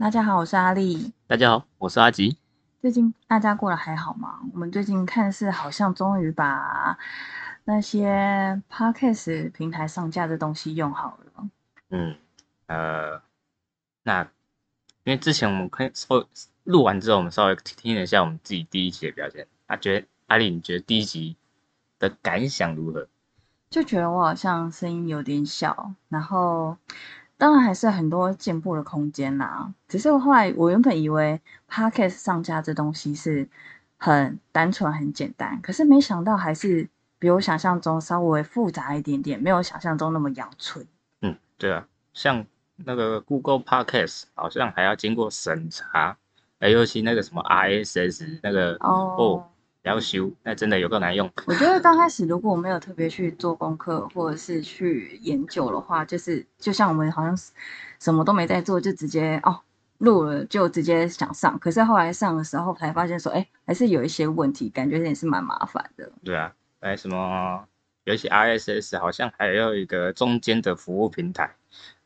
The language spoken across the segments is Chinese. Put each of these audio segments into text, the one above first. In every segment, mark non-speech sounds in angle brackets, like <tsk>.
大家好，我是阿丽。大家好，我是阿吉。最近大家过得还好吗？我们最近看似好像终于把那些 podcast 平台上架的东西用好了。嗯，呃，那因为之前我们可以稍录完之后，我们稍微听了一下我们自己第一集的表现。啊，觉得阿丽，你觉得第一集的感想如何？就觉得我好像声音有点小，然后。当然还是很多进步的空间啦。只是后来我原本以为 podcast 上架这东西是很单纯、很简单，可是没想到还是比我想象中稍微复杂一点点，没有想象中那么阳春。嗯，对啊，像那个 Google Podcast 好像还要经过审查，哎，尤其那个什么 RSS 那个哦。要修，那真的有够难用。我觉得刚开始如果我没有特别去做功课或者是去研究的话，就是就像我们好像什么都没在做，就直接哦录了就直接想上。可是后来上的时候才发现说，哎，还是有一些问题，感觉也是蛮麻烦的。对啊，哎，什么，尤其 RSS 好像还有一个中间的服务平台，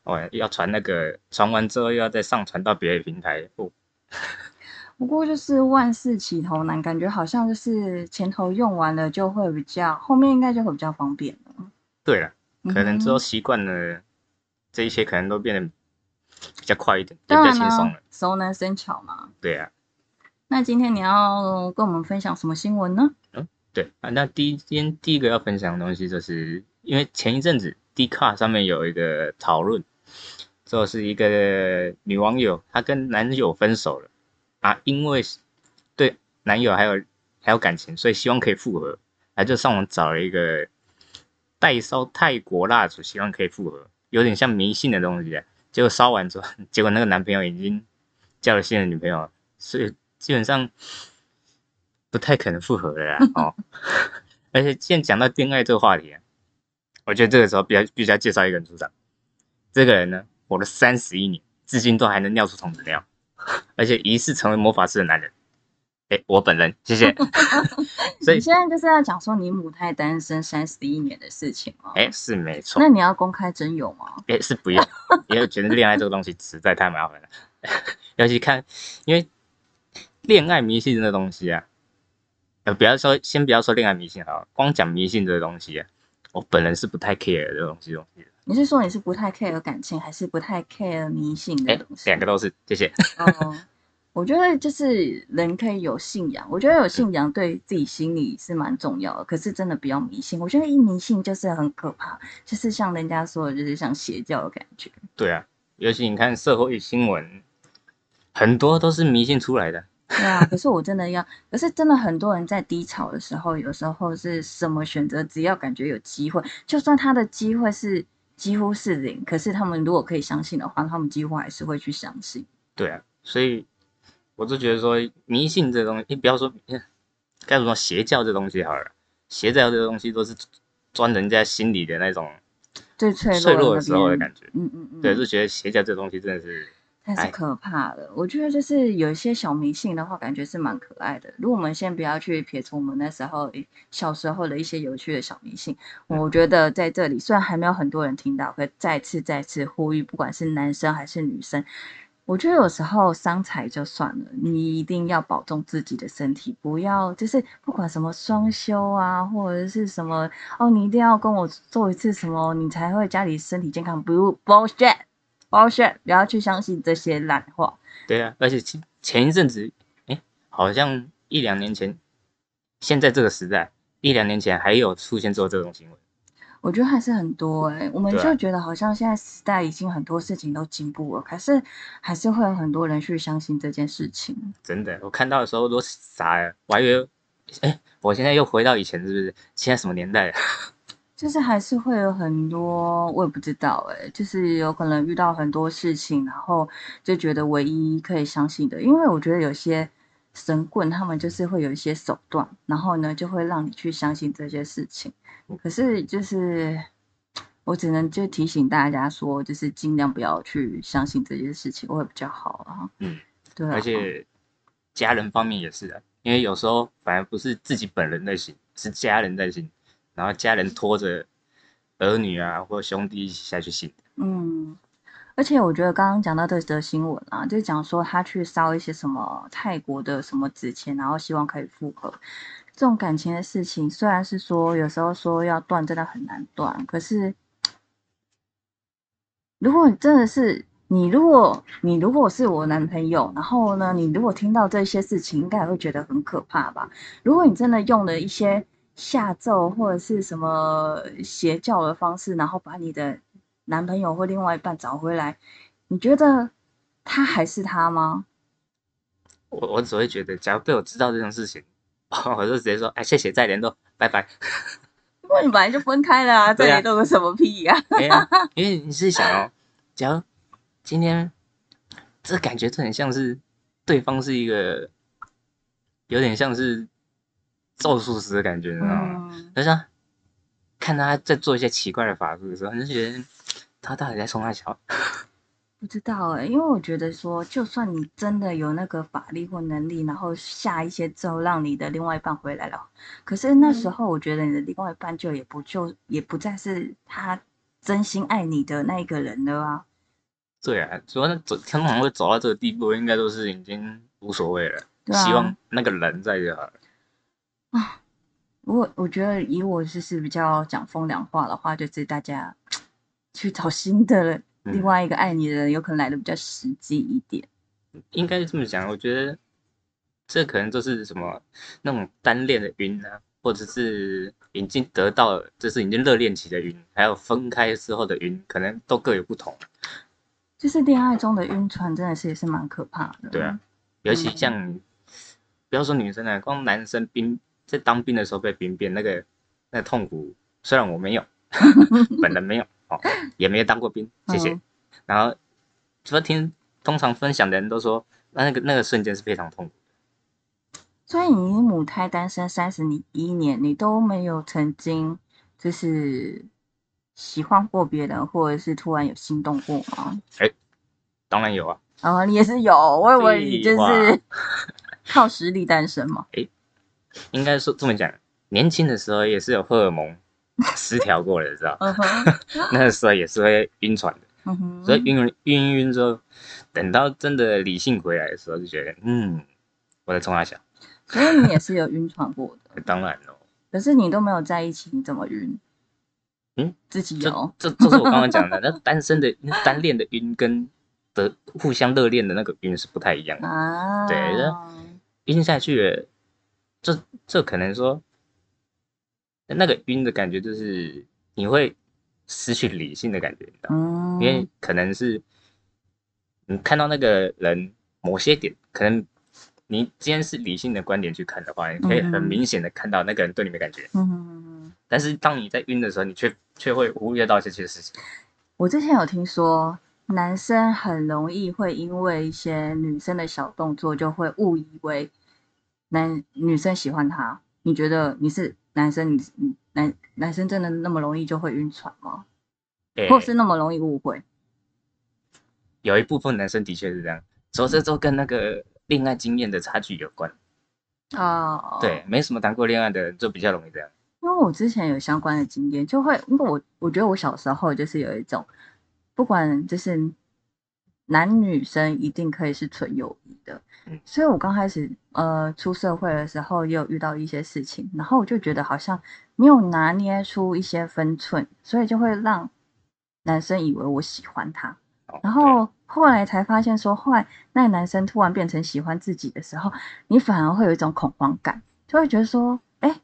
哦，要传那个传完之后又要再上传到别的平台，不。不过就是万事起头难，感觉好像就是前头用完了就会比较，后面应该就会比较方便了。对了，可能之后习惯了，这一些可能都变得比较快一点，比较轻松了。熟能生巧嘛。对啊。那今天你要跟我们分享什么新闻呢？嗯，对啊，那第一天第一个要分享的东西，就是因为前一阵子 d 卡上面有一个讨论，就是一个女网友她跟男友分手了。啊，因为对男友还有还有感情，所以希望可以复合，他就上网找了一个代烧泰国蜡烛，希望可以复合，有点像迷信的东西。结果烧完之后，<laughs> 结果那个男朋友已经交了新的女朋友，所以基本上不太可能复合了啦。哦，<laughs> 而且现在讲到恋爱这个话题，我觉得这个时候比较必须要介绍一个人出场。这个人呢，活了三十一年，至今都还能尿出童子尿。<laughs> 而且疑似成为魔法师的男人，哎，我本人，谢谢。<laughs> 所以现在就是要讲说你母胎单身三十一年的事情吗？哎，是没错。那你要公开真友吗？哎，是不要，因为觉得恋爱这个东西实在太麻烦了。<laughs> 尤其看，因为恋爱迷信这东西啊，呃，不要说，先不要说恋爱迷信好了，光讲迷信这个东西啊，我本人是不太 care 这东西东西的。你是说你是不太 care 感情，还是不太 care 迷信的东西？两个都是，谢谢。哦，我觉得就是人可以有信仰，我觉得有信仰对自己心里是蛮重要的。可是真的不要迷信，我觉得一迷信就是很可怕，就是像人家说的，就是像邪教的感觉。对啊，尤其你看社会新闻，很多都是迷信出来的。对啊，可是我真的要，可是真的很多人在低潮的时候，有时候是什么选择，只要感觉有机会，就算他的机会是。几乎是零，可是他们如果可以相信的话，他们几乎还是会去相信。对啊，所以我就觉得说迷信这东西，你不要说该怎么说邪教这东西好了，邪教这东西都是钻人家心里的那种最脆弱的时候的感觉。嗯嗯嗯，对，就觉得邪教这东西真的是。太是可怕了。我觉得就是有一些小迷信的话，感觉是蛮可爱的。如果我们先不要去撇除我们那时候小时候的一些有趣的小迷信，我觉得在这里虽然还没有很多人听到，可再次再次呼吁，不管是男生还是女生，我觉得有时候伤财就算了，你一定要保重自己的身体，不要就是不管什么双休啊，或者是什么哦，你一定要跟我做一次什么，你才会家里身体健康，不 bullshit。保险，不要去相信这些烂话。对啊，而且前前一阵子，哎，好像一两年前，现在这个时代，一两年前还有出现做这种行为。我觉得还是很多哎，我们就觉得好像现在时代已经很多事情都进步了，可是还是会有很多人去相信这件事情。真的，我看到的时候都傻了，我还以为，哎，我现在又回到以前，是不是？现在什么年代？就是还是会有很多，我也不知道哎，就是有可能遇到很多事情，然后就觉得唯一可以相信的，因为我觉得有些神棍他们就是会有一些手段，然后呢就会让你去相信这些事情。可是就是我只能就提醒大家说，就是尽量不要去相信这些事情，会比较好啊。嗯，对。而且家人方面也是啊，因为有时候反而不是自己本人在信，是家人在信。然后家人拖着儿女啊，或兄弟一起下去信。嗯，而且我觉得刚刚讲到这则新闻啊，就讲说他去烧一些什么泰国的什么纸钱，然后希望可以复合。这种感情的事情，虽然是说有时候说要断，真的很难断。可是，如果你真的是你，如果你如果是我男朋友，然后呢，你如果听到这些事情，应该也会觉得很可怕吧？如果你真的用了一些下咒或者是什么邪教的方式，然后把你的男朋友或另外一半找回来，你觉得他还是他吗？我我只会觉得，假如被我知道这种事情，我就直接说，哎，谢谢，再联络，拜拜。<laughs> 因为你本来就分开了啊，再联络个什么屁呀、因为你是想哦，假如今天这感觉就很像是对方是一个有点像是咒术师的感觉，你知道吗？嗯，就像看他在做一些奇怪的法术的时候，你就觉得他到底在冲他笑？<laughs> 不知道哎、因为我觉得说，就算你真的有那个法力或能力，然后下一些咒让你的另外一半回来了，可是那时候我觉得你的另外一半就也不就也不再是他真心爱你的那一个人了啊。对啊，主要是走通常会走到这个地步，应该都是已经无所谓了，啊希望那个人在就好了。我我觉得以我就是比较讲风凉话的话，就是大家 <tsk> 去找新的另外一个爱你的人，有可能来的比较实际一点。应该是这么讲，我觉得这可能就是什么那种单恋的晕啊，或者是已经得到了，就是已经热恋期的晕，还有分开之后的晕，可能都各有不同。就是恋爱中的晕船，真的是也是蛮可怕的。对啊，尤其像不要说女生啊，光男生兵在当兵的时候被兵变，那个那个痛苦，虽然我没有，<laughs> 本人没有哦，也没有当过兵，谢谢。嗯然后除了听通常分享的人都说，那那个那个瞬间是非常痛苦。所以你母胎单身三十一年，你都没有曾经就是喜欢过别人，或者是突然有心动过吗？当然有啊，啊，你也是有，我以为你就是靠实力单身嘛。应该说这么讲，年轻的时候也是有荷尔蒙失调过的，知道？<laughs> 那个时候也是会晕船的，所以晕晕晕晕之后，等到真的理性回来的时候，就觉得嗯，我在冲他笑。所以你也是有晕船过的，<laughs> 当然喽，可是你都没有在一起，你怎么晕？嗯，自己有。这这是我刚刚讲的，<laughs> 那单身的那单恋的晕跟的互相热恋的那个晕是不太一样的。啊，对晕下去了，这这可能说那个晕的感觉就是你会失去理性的感觉，因为可能是你看到那个人某些点，可能你今天是理性的观点去看的话，你可以很嗯明显的看到那个人对你没感觉，但是当你在晕的时候，你却却会忽略到这些事情。我之前有听说，男生很容易会因为一些女生的小动作，就会误以为男女生喜欢他。你觉得你是男生，你你男男生真的那么容易就会晕船吗？诶或是那么容易误会？有一部分男生的确是这样，所以这都跟那个恋爱经验的差距有关。哦，对，，没什么谈过恋爱的人就比较容易这样。因为我之前有相关的经验，就会因为我我觉得我小时候就是有一种，不管就是男女生一定可以是纯友谊的，嗯所以我刚开始呃出社会的时候也有遇到一些事情，然后我就觉得好像没有拿捏出一些分寸，所以就会让男生以为我喜欢他，哦然后后来才发现说，后来那个男生突然变成喜欢自己的时候，你反而会有一种恐慌感，就会觉得说，哎、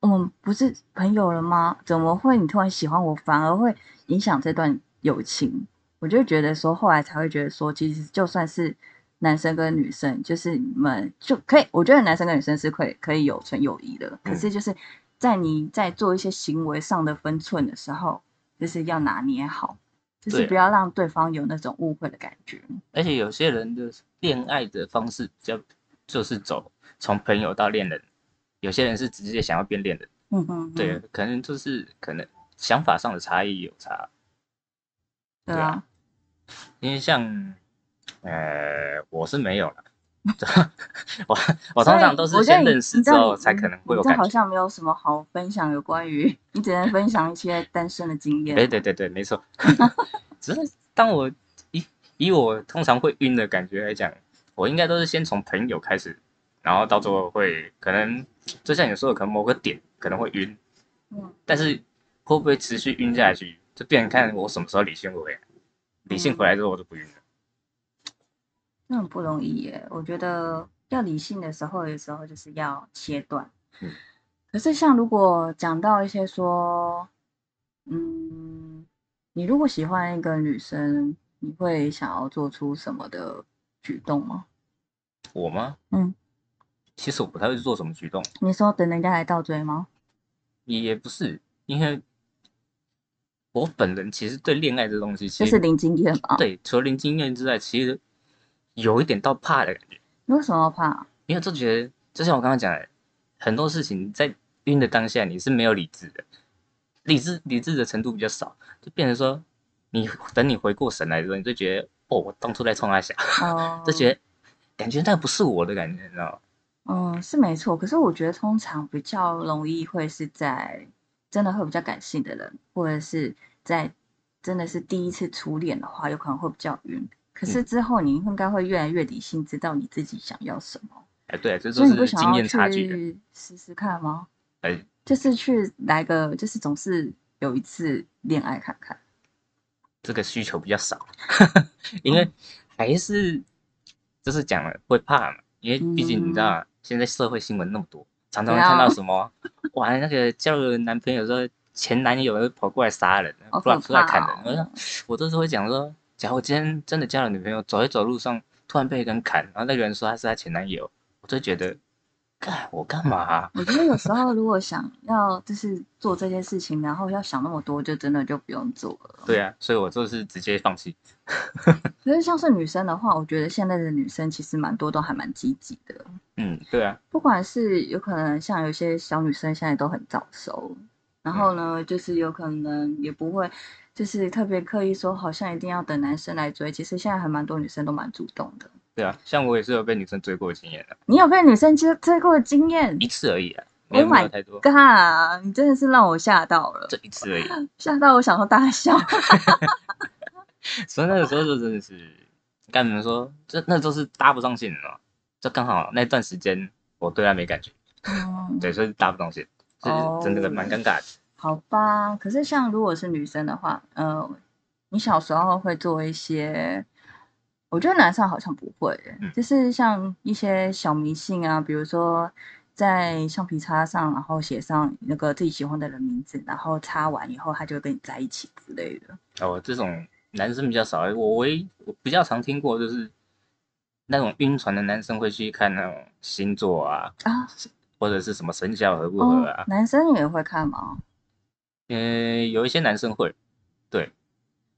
我们不是朋友了吗？怎么会你突然喜欢我，反而会影响这段友情？我就觉得说，后来才会觉得说，其实就算是男生跟女生，就是你们就可以，我觉得男生跟女生是可以可以有纯友谊的，可是就是在你在做一些行为上的分寸的时候，就是要拿捏好，就是不要让对方有那种误会的感觉。而且有些人的恋爱的方式比较就是走从朋友到恋人，有些人是直接想要变恋人。嗯嗯，对，可能就是可能想法上的差异有差，对啊，因为像呃我是没有了。<laughs> 我我通常都是先认识之后才可能会有你这好。像没有什么好分享有关于，你只能分享一些单身的经验。对对对对，没错。<laughs> 只是当我以以我通常会晕的感觉来讲，我应该都是先从朋友开始，然后到最后会可能，就像你说的，可能某个点可能会晕，嗯，但是会不会持续晕下去，就变成看我什么时候理性回来。理性回来之后我就不晕了。那很不容易耶。我觉得要理性的时候，有时候就是要切断。嗯可是像如果讲到一些说，嗯，你如果喜欢一个女生，你会想要做出什么的举动吗？我吗？嗯，其实我不太会做什么举动，你说等人家来倒追吗？也不是，因为我本人其实对恋爱这东西，其实就是零经验嘛。对，除了零经验之外，其实有一点到怕的感觉，你为什么要怕？因为就觉得，就像我刚刚讲的，很多事情在晕的当下你是没有理智的，理智理智的程度比较少，就变成说，你等你回过神来的时候，你就觉得，哦，我当初在冲他想，哦，<laughs> 就觉得感觉那不是我的感觉，你知道吗？嗯，是没错。可是我觉得通常比较容易会是在真的会比较感性的人，或者是在真的是第一次初恋的话，有可能会比较晕。可是之后你应该会越来越理性，知道你自己想要什么。哎，对，这所以你不想要都是经验差距试试看吗？哎，就是去来个，就是总是有一次恋爱看看。这个需求比较少，<laughs> 因为还是就是讲了会怕嘛，因为毕竟你知道，现在社会新闻那么多，常常会看到 <laughs> 什么，哇，那个交了男朋友之后，前男友跑过来杀人，好可不然出来砍人，哦我说我都是会讲说，假如我今天真的交了女朋友，走一走路上突然被一个人砍，然后那个人说他是他前男友，我就觉得，干我干嘛啊、<laughs> 我觉得有时候如果想要就是做这件事情，然后要想那么多，就真的就不用做了。对啊，所以我就是直接放弃。<laughs> 可是像是女生的话，我觉得现在的女生其实蛮多都还蛮积极的，嗯，对啊，不管是有可能像有些小女生现在都很早熟，然后呢，就是有可能也不会就是特别刻意说好像一定要等男生来追，其实现在还蛮多女生都蛮主动的。对啊，像我也是有被女生追过的经验的，你有被女生追追过的经验一次而已啊，没有 Oh my 有太多，？God，你真的是让我吓到了，这一次而已。吓到我想说大笑。<laughs> 所以那个时候就真的是，该怎么说，这那都是搭不上线的嘛，就刚好那段时间我对他没感觉，嗯，对，所以搭不上线，就是真的蛮尴尬的。好吧，可是像如果是女生的话，呃，你小时候会做一些，我觉得男生好像不会，嗯就是像一些小迷信啊，比如说在橡皮擦上，然后写上那个自己喜欢的人名字，然后擦完以后他就会跟你在一起之类的。哦，这种男生比较少，我唯一我比较常听过就是那种晕船的男生会去看那种星座啊，啊，或者是什么生肖合不合啊哦，，男生也会看吗？嗯、有一些男生会，对，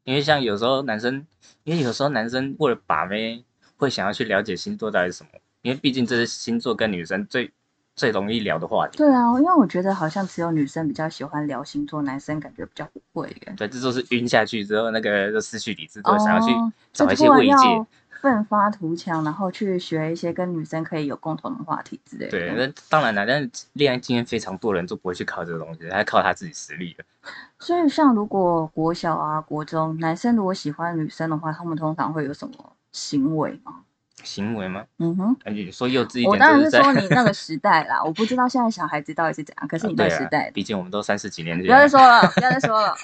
因为像有时候男生，因为有时候男生为了把妹，会想要去了解星座到底是什么，因为毕竟这是星座跟女生最最容易聊的话题。对啊，因为我觉得好像只有女生比较喜欢聊星座，男生感觉比较不会耶。对，这就是晕下去之后，那个就失去理智，就想要去哦找一些慰藉。要奋发图强，然后去学一些跟女生可以有共同的话题之类的。对，那当然了，但是恋爱经验非常多人都不会去靠这个东西，还靠他自己实力的。<laughs> 所以像如果国小啊、国中男生如果喜欢女生的话，他们通常会有什么行为吗？行为吗？嗯哼，感觉说幼稚一点，我当然就是说你那个时代啦，我不知道现在小孩子到底是怎样，<laughs> 可是你那个时代，毕竟我们都三十几年不要再前，说了，不要再说了。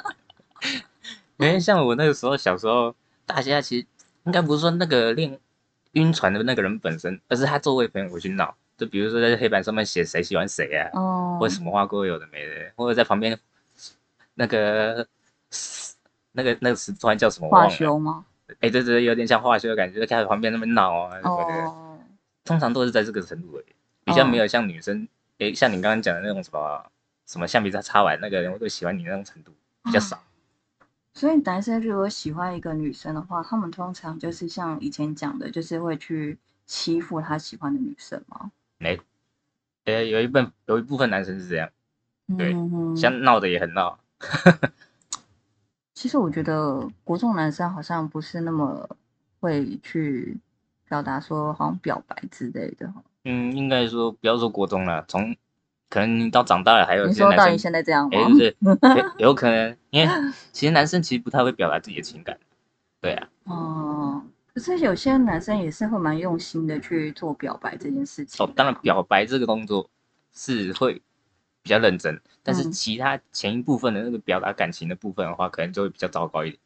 <laughs> 因为像我那个时候小时候，大家其实应该不是说那个练晕船的那个人本身，而是他周围朋友会去闹，就比如说在黑板上面写谁喜欢谁啊，哦或者什么花锅有的没的，或者在旁边那个那个那个词突然叫什么我化忘了，修吗？哎、对对对，有点像化学的感觉，就开始旁边那边闹啊什么的，哦，通常都是在这个程度而已，比较没有像女生，诶、像你刚刚讲的那种什么什么橡皮擦擦完那个人会喜欢你那种程度比较少。<laughs> 所以男生如果喜欢一个女生的话，他们通常就是像以前讲的，就是会去欺负他喜欢的女生吗？没，呃，有一部分有一部分男生是这样，对嗯像闹的也很闹，<laughs> 其实我觉得国中男生好像不是那么会去表达说好像表白之类的。嗯，应该说不要说国中了，从可能你到长大了，还有一些男生，现在这样吗？哎、对，有有可能，因为其实男生其实不太会表达自己的情感，对啊，哦，可是有些男生也是会蛮用心的去做表白这件事情。哦，当然表白这个动作是会比较认真，但是嗯其他前一部分的那个表达感情的部分的话，可能就会比较糟糕一点。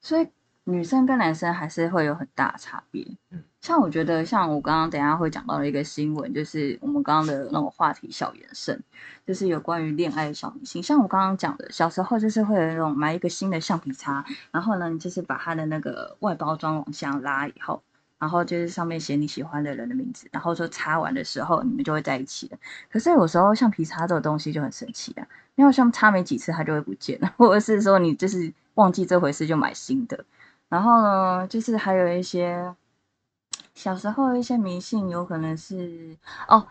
所以女生跟男生还是会有很大的差别。嗯像我觉得，像我刚刚等下会讲到的一个新闻，就是我们刚刚的那种话题小延伸，就是有关于恋爱的小明星。像我刚刚讲的，小时候就是会有那种买一个新的橡皮擦，然后呢，你就是把它的那个外包装往下拉以后，然后就是上面写你喜欢的人的名字，然后说擦完的时候你们就会在一起了。可是有时候橡皮擦这种东西就很神奇啊，因为像擦没几次它就会不见了，或者是说你就是忘记这回事就买新的。然后呢，就是还有一些小时候一些迷信，有可能是哦，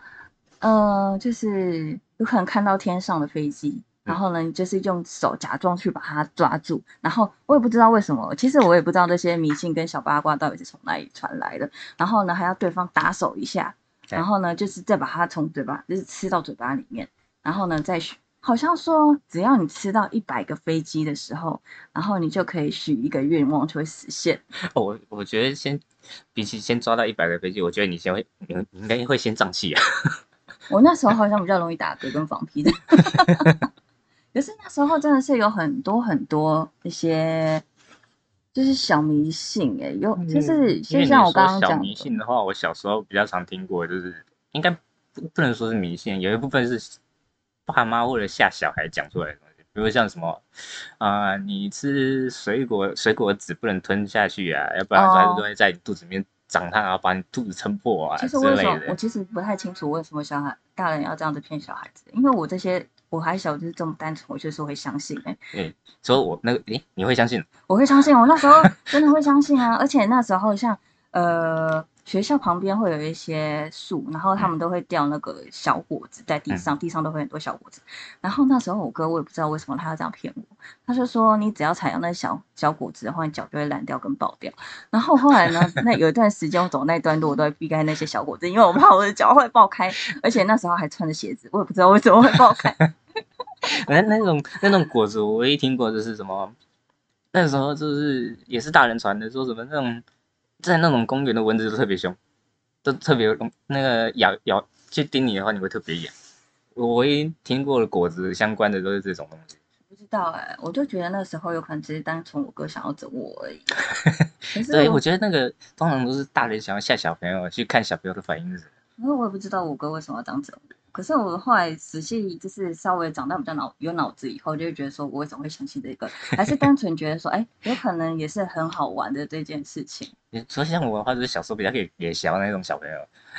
呃，就是有可能看到天上的飞机，然后呢，你就是用手假装去把它抓住，然后我也不知道为什么，其实我也不知道这些迷信跟小八卦到底是从哪里传来的，然后呢，还要对方打手一下，然后呢，就是再把它从嘴巴就是吃到嘴巴里面，然后呢再许，好像说只要你吃到一百个飞机的时候，然后你就可以许一个愿望就会实现。哦，我我觉得先比起先抓到一百个飞机，我觉得你先会你你应该会先胀气啊。<laughs> 我那时候好像比较容易打嗝跟放屁的，<laughs> 可是那时候真的是有很多很多一些就是小迷信哎、有就是就像我刚刚讲，迷信的话，我小时候比较常听过，就是应该不不能说是迷信，有一部分是爸妈为了吓小孩讲出来的比如像什么啊、你吃水果水果籽不能吞下去啊，要不然就会在你肚子里面长大，然后把你肚子撑破啊其实为什么我。其实不太清楚为什么小孩大人要这样子骗小孩子，因为我这些我还小就是这么单纯，我就是会相信哎、所以我那个诶，你会相信？我会相信，我那时候真的会相信啊！而且那时候像呃学校旁边会有一些树，然后他们都会掉那个小果子在地上，地上都会很多小果子。然后那时候我哥我也不知道为什么他要这样骗我，他就说你只要踩到那小小果子的话，你脚就会烂掉跟爆掉。然后后来呢，<laughs> 那有一段时间我走那段路，我都会避开那些小果子，因为我怕我的脚会爆开，而且那时候还穿着鞋子，我也不知道为什么会爆开。<laughs> 那那种那种果子，我唯一听过就是什么，那时候就是也是大人传的，说什么那种在那种公园的蚊子都特别凶，都特别容那个咬咬去叮你的话，你会特别痒。我唯一听过的果子相关的都是这种东西。不知道哎、我就觉得那时候有可能只是单纯我哥想要整我而已。<laughs> 对，我我觉得那个通常都是大人想要吓小朋友，去看小朋友的反应是什么。因为我也不知道我哥为什么要这样整我。可是我后来仔细就是稍微长大比较脑有脑子以后，就会觉得说我为什么会相信这个，<laughs> 还是单纯觉得说，哎，有可能也是很好玩的这件事情。你说像我的话，就是小时候比较给给小那种小朋友，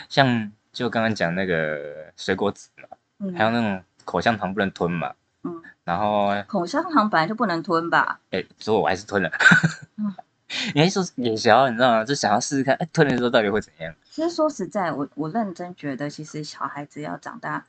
像就刚刚讲那个水果籽嘛，嗯，还有那种口香糖不能吞嘛，嗯，然后口香糖本来就不能吞吧？哎、所以我还是吞了。嗯你还说也想要，你知道吗？就想要试试看，哎、吞了之后到底会怎样？其实说实在，我我认真觉得，其实小孩子要长大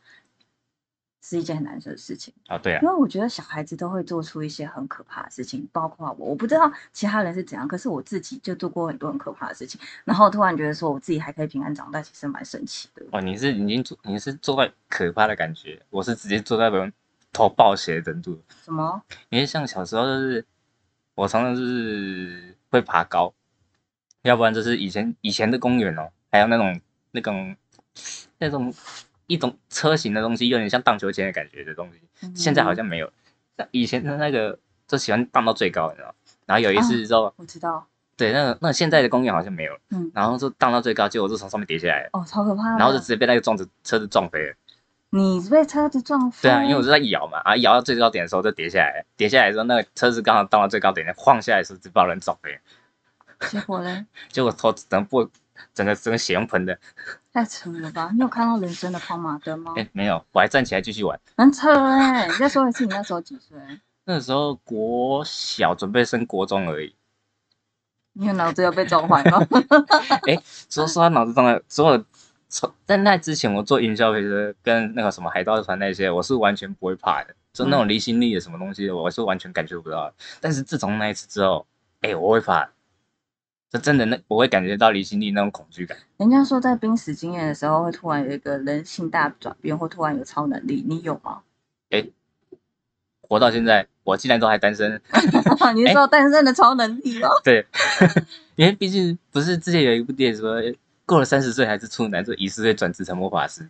是一件很难受的事情。哦，对啊因，为我觉得小孩子都会做出一些很可怕的事情，包括我，我不知道其他人是怎样，可是我自己就做过很多很可怕的事情，然后突然觉得说我自己还可以平安长大，其实蛮神奇的。哦，你是已经做，你是做到可怕的感觉，我是直接做到人头爆血的程度。什么？因为像小时候就是，我常常就是会爬高，要不然就是以前以前的公园哦，还有那种那种那种一种车型的东西，有点像荡秋千的感觉的东西，现在好嗯像没有。但以前的那个就喜欢荡到最高，你知道？然后有一次之后，我知道，对那个那个现在的公园好像没有了，嗯，然后就荡到最高，结果就从上面跌下来，哦，超可怕。然后就直接被那个撞子车子撞飞了。你被车子撞飞？对啊，因为我是在摇嘛，啊摇到最高点的时候就跌下来，跌下来的时候那个车子刚好到了最高点，晃下来的时候就把人撞飞了，结果呢，<laughs> 结果头整部整个整个血用喷的，太扯了吧？你有看到人生的跑马灯吗？哎、没有，我还站起来继续玩。很扯哎、你再说一次，你那时候几岁？那时候国小准备升国中而已，你的脑子有被撞坏吗？<laughs> 说说他脑子撞的所有的，从在那之前我做营销，其实跟那个什么海盗船那些，我是完全不会怕的，就那种离心力的什么东西，我是完全感觉不到的。但是自从那一次之后，哎、我会怕，就真的那我会感觉到离心力那种恐惧感。人家说在濒死经验的时候，会突然有一个人性大转变，或突然有超能力，你有吗？活到现在，我竟然都还单身，<laughs> 你是说单身的超能力哦？对，<laughs> 因为毕竟不是之前有一部电影说，过了三十岁还是处男，就一十岁转职成魔法师。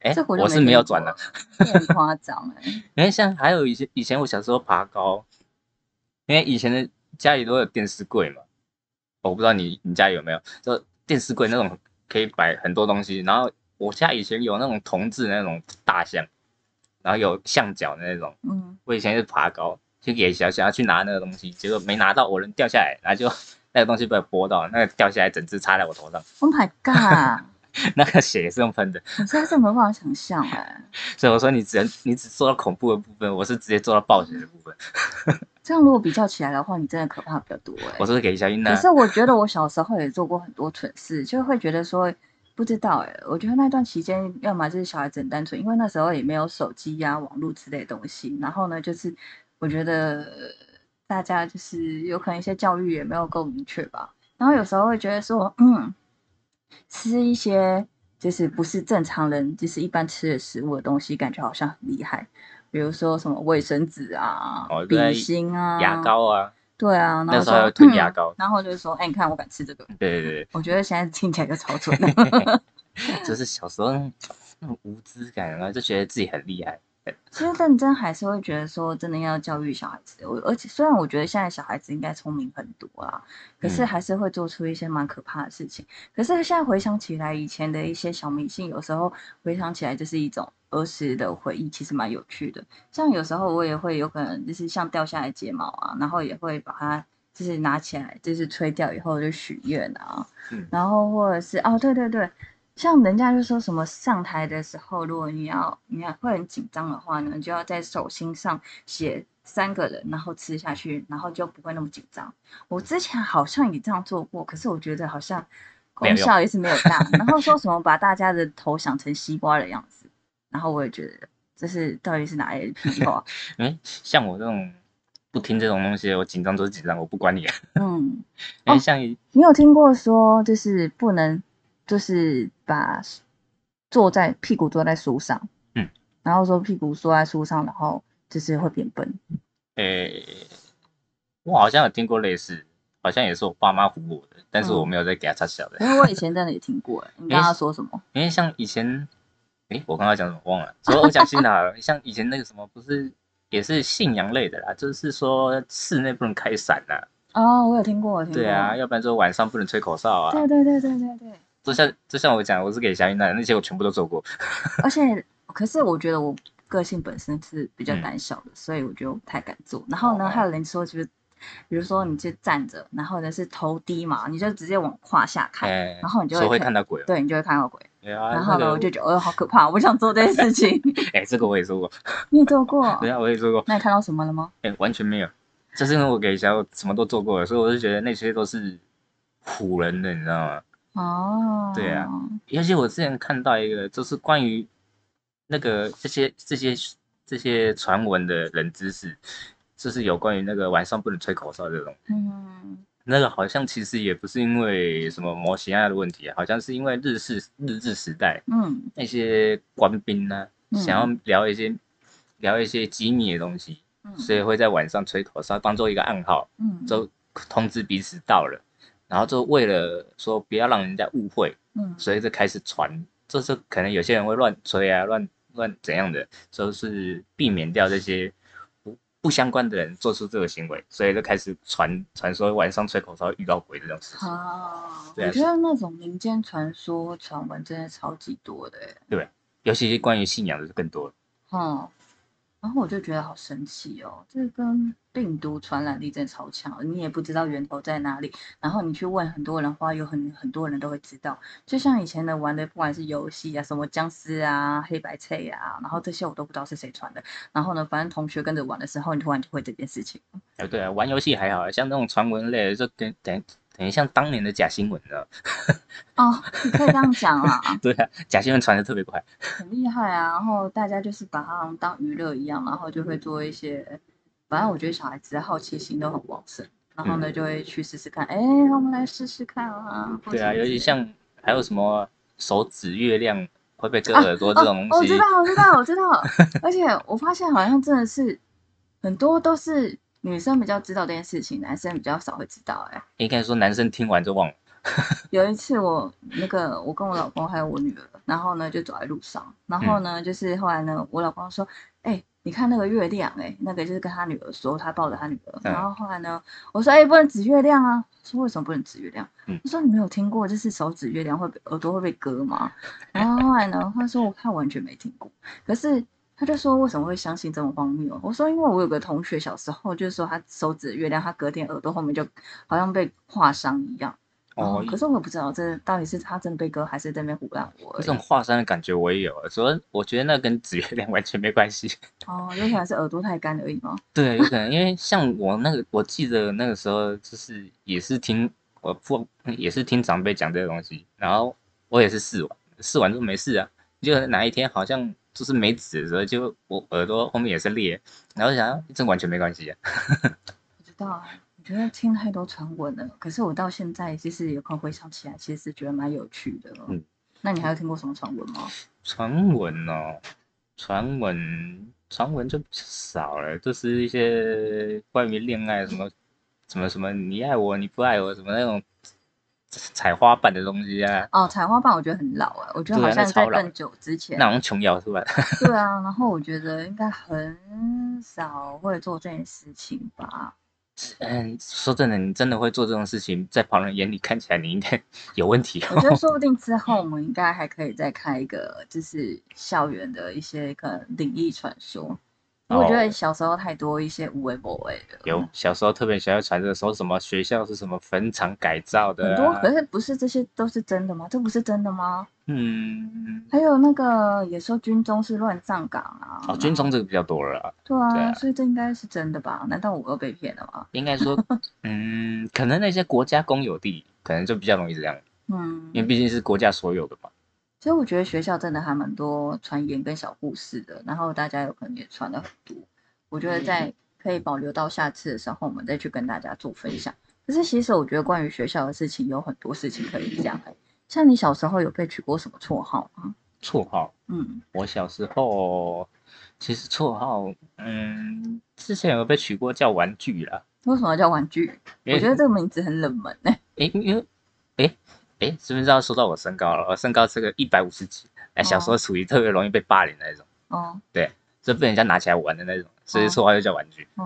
哎、这我是没有转了的，，这很夸张哎。<laughs> 因为像还有以前以前我小时候爬高，因为以前的家里都有电视柜嘛，我不知道你你家有没有，就电视柜那种可以摆很多东西，然后我家以前有那种铜制的那种大象，然后有象脚的那种，嗯，我以前是爬高，就给小想要去拿那个东西，结果没拿到，我人掉下来，然后就那个东西被我拨到，那个掉下来整只插在我头上，Oh my god！<laughs> 那个血也是用喷的，我实在是没办法想象哎，所以我说你只能你只做到恐怖的部分，我是直接做到暴血的部分，这样如果比较起来的话，你真的可怕比较多哎。我是给小英娜可，是我觉得我小时候也做过很多蠢事，就会觉得说不知道哎、我觉得那段期间，要么就是小孩子很单纯，因为那时候也没有手机呀、网络之类的东西。然后呢，就是我觉得呃大家就是有可能一些教育也没有够明确吧。然后有时候会觉得说，嗯，吃一些就是不是正常人就是一般吃的食物的东西，感觉好像很厉害。比如说什么卫生纸啊、哦笔芯啊、牙，膏啊，对啊，然后说那时候还有吞牙嗯膏然后就是说，哎、你看我敢吃这个，对对对我觉得现在听起来就超蠢 <laughs> 就是小时候那种无知感，然后就觉得自己很厉害，其实认真还是会觉得说，真的要教育小孩子。我而且虽然我觉得现在小孩子应该聪明很多啊，可是嗯还是会做出一些蛮可怕的事情。可是现在回想起来，以前的一些小迷信，有时候回想起来就是一种儿时的回忆，其实蛮有趣的。像有时候我也会有可能就是像掉下来睫毛啊，然后也会把它就是拿起来，就是吹掉以后就许愿啊，嗯然后或者是哦，对对对，像人家就说什么上台的时候，如果你要你要会很紧张的话呢，就要在手心上写三个人，然后吃下去，然后就不会那么紧张。我之前好像也这样做过，可是我觉得好像功效也是没有大。<laughs> 然后说什么把大家的头想成西瓜的样子，然后我也觉得这是到底是哪里的屁话？<laughs> 嗯，像我这种不听这种东西，我紧张就是紧张，我不管你，嗯，<laughs> 因为像一你有听过说就是不能就是把坐在屁股坐在书上，嗯，然后说屁股坐在书上，然后就是会变笨。诶、我好像有听过类似，好像也是我爸妈唬我的，但是我嗯没有在给他插小的，因为我以前真的也听过，哎 <laughs> 你刚刚说什么？因为像以前，诶、我刚刚讲什么忘了，所以我讲新的好了，像以前那个什么不是也是信仰类的啦，就是说室内不能开伞呐、哦，我有听过，我听过。对啊，要不然就晚上不能吹口哨啊，对对对对对对，就像就像我讲，我是给小英娜那些我全部都做过，<laughs> 而且可是我觉得我个性本身是比较嗯胆小的，所以我就不太敢做。然后呢，哦还有人说就是，比如说你就站着，然后呢是头低嘛，你就直接往胯下看，哎、然后你就说会看看到鬼、哦，对你就会看到鬼。然后呢，那个我就觉得，哦，好可怕，我不想做这件事情。<laughs> 哎、这个我也做过，<laughs> 你也做过？对啊，我也做过，那你看到什么了吗？哎、完全没有，就是因为我给小什么都做过了，所以我就觉得那些都是唬人的，你知道吗？哦，对啊，而且我之前看到一个，就是关于那个这些这些这些传闻的冷知识，就是有关于那个晚上不能吹口哨这种。嗯，那个好像其实也不是因为什么模型啊的问题，啊好像是因为日式日治时代嗯。那些官兵呢、嗯。想要聊一些聊一些机密的东西，嗯。所以会在晚上吹口哨当做一个暗号，嗯，就通知彼此到了，然后就为了说不要让人家误会，嗯所以就开始传，就是可能有些人会乱吹啊，乱乱怎样的，就是避免掉这些不不相关的人做出这个行为，所以就开始传传说晚上吹口哨遇到鬼这种事情。啊，对啊我觉得那种民间传说传闻真的超级多的对，尤其是关于信仰的就更多了。嗯，然后我就觉得好神奇哦，这跟病毒传染力真的超强，你也不知道源头在哪里，然后你去问很多人的话，有很很多人都会知道。就像以前的玩的，不管是游戏啊，什么僵尸啊、黑白菜啊，然后这些我都不知道是谁传的。然后呢，反正同学跟着玩的时候，你突然就会这件事情。哎，对啊，玩游戏还好，像那种传闻类的，就跟等等于像当年的假新闻，你知道吗？哦，你可以这样讲啊，<laughs> 对啊，假新闻传的特别快。很厉害啊。然后大家就是把它当娱乐一样，然后就会做一些，反正我觉得小孩子的好奇心都很旺盛，然后呢就会去试试看，哎、我们来试试看啊。或对啊，尤其像还有什么手指月亮会被割啊耳朵这种哦，东西，我知道，我知道，我知道。<laughs> 而且我发现好像真的是很多都是女生比较知道这件事情，男生比较少会知道、哎，应该说男生听完就忘了。<laughs> 有一次我那个我跟我老公还有我女儿，然后呢就走在路上，然后呢、就是后来呢我老公说，哎、你看那个月亮、哎，那个就是跟他女儿说，他抱着他女儿，嗯然后后来呢，我说，哎、不能指月亮啊，说为什么不能指月亮？嗯他说你没有听过，就是手指月亮会被耳朵会被割吗？<laughs> 然后后来呢，他说我看完全没听过，可是。他就说为什么会相信这么荒谬？我说因为我有个同学小时候就是说他手指月亮，他隔天耳朵后面就好像被划伤一样。哦哦，，可是我也不知道这到底是他真的被割，还是在那边胡乱我。这种华山的感觉我也有，所以我觉得那跟指月亮完全没关系。<laughs> 哦，有可能是耳朵太干而已吗？对，有可能因为像我那个，我记得那个时候就是也是听我父也是听长辈讲这个东西，然后我也是试完，试完就没事啊。就哪一天好像就是没纸的时候，就我耳朵后面也是裂，然后想这完全没关系啊。<laughs> 不知道啊，我觉得听太多传闻了。可是我到现在其实有空回想起来，其实是觉得蛮有趣的。嗯，那你还有听过什么传闻吗？传闻哦，传闻传闻就少了，就是一些关于恋爱什么什么什么你爱我你不爱我什么那种采花瓣的东西啊，哦，采花瓣我觉得很老哎，我觉得好像在更久之前。那种琼瑶是吧？<laughs> 对啊，然后我觉得应该很少会做这件事情吧。嗯，说真的，你真的会做这种事情，在旁人眼里看起来你应该有问题 <laughs> 我觉得哦。说不定之后我们应该还可以再开一个，就是校园的一些可能灵异传说。我觉得哦小时候太多一些无为不为的，有小时候特别喜欢传这个说什么学校是什么坟场改造的、很多，啊，可是不是这些都是真的吗？这不是真的吗？嗯，还有那个也说军中是乱葬岗啊，哦，军中这个比较多了啦。对啊，对啊所以这应该是真的吧？难道我又被骗了吗？应该说，<laughs> 嗯，可能那些国家公有地，可能就比较容易这样，嗯，因为毕竟是国家所有的嘛。其实我觉得学校真的还蛮多传言跟小故事的，然后大家有可能也传了很多。我觉得在可以保留到下次的时候，我们再去跟大家做分享。可是其实我觉得关于学校的事情有很多事情可以讲、欸。像你小时候有被取过什么绰号吗？绰号，嗯，我小时候其实绰号，嗯，之前有被取过叫玩具啦，为什么叫玩具？我觉得这个名字很冷门哎、诶，因为，诶，诶，是不是要说到我身高了？我身高是个一百五十几，哎，小时候属于特别容易被霸凌那种，哦对就被人家拿起来玩的那种，所以哦绰号就叫玩具。哦。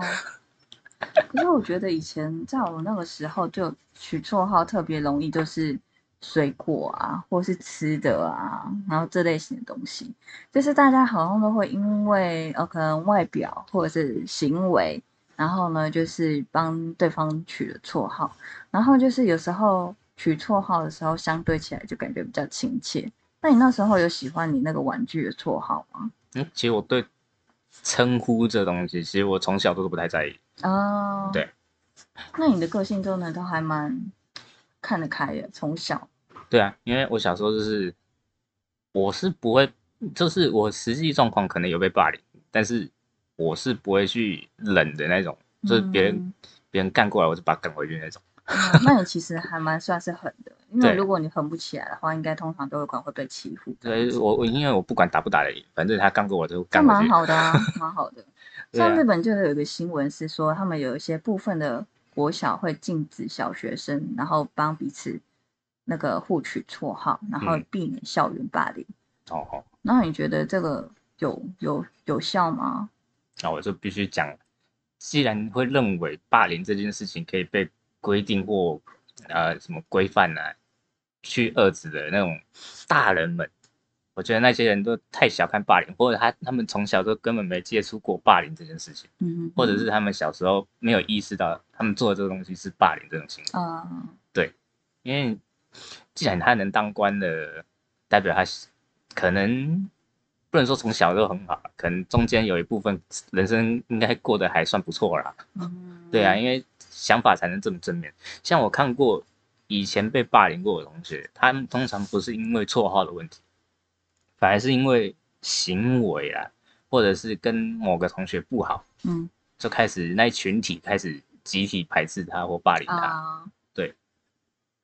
可是我觉得以前在我那个时候就取绰号特别容易，就是水果啊，或是吃的啊，然后这类型的东西，就是大家好像都会因为呃可能外表或者是行为，然后呢就是帮对方取了绰号，然后就是有时候取绰号的时候，相对起来就感觉比较亲切。那你那时候有喜欢你那个玩具的绰号吗？嗯，其实我对称呼这东西，其实我从小都不太在意。哦，对。那你的个性真的都还蛮看得开的，从小。对啊，因为我小时候就是，我是不会，就是我实际状况可能有被霸凌，但是我是不会去忍的那种，就是别人、嗯别人干过来，我就把他干回去那种。哦那你其实还蛮算是狠的，因为如果你狠不起来的话，应该通常都有可能会被欺负。对我我因为我不管打不打得赢，反正他刚过我就这蛮干回去。好的啊，<laughs> 蛮好的。<laughs> 像日本就有一个新闻是说，他们有一些部分的国小会禁止小学生，然后帮彼此那个互取绰号，然后嗯避免校园霸凌。哦哦，那你觉得这个有有有效吗？那我就必须讲，既然会认为霸凌这件事情可以被规定或呃什么规范啊，去遏制的那种大人们，我觉得那些人都太小看霸凌，或者他他们从小都根本没接触过霸凌这件事情，嗯，或者是他们小时候没有意识到他们做的这个东西是霸凌这种行为。嗯因为既然他能当官的，代表他是可能不能说从小就很好，可能中间有一部分人生应该过得还算不错啦。嗯，对啊，因为想法才能这么正面。像我看过以前被霸凌过的同学，他们通常不是因为绰号的问题，反而是因为行为啊，或者是跟某个同学不好，嗯就开始那一群体开始集体排斥他或霸凌他。啊，对。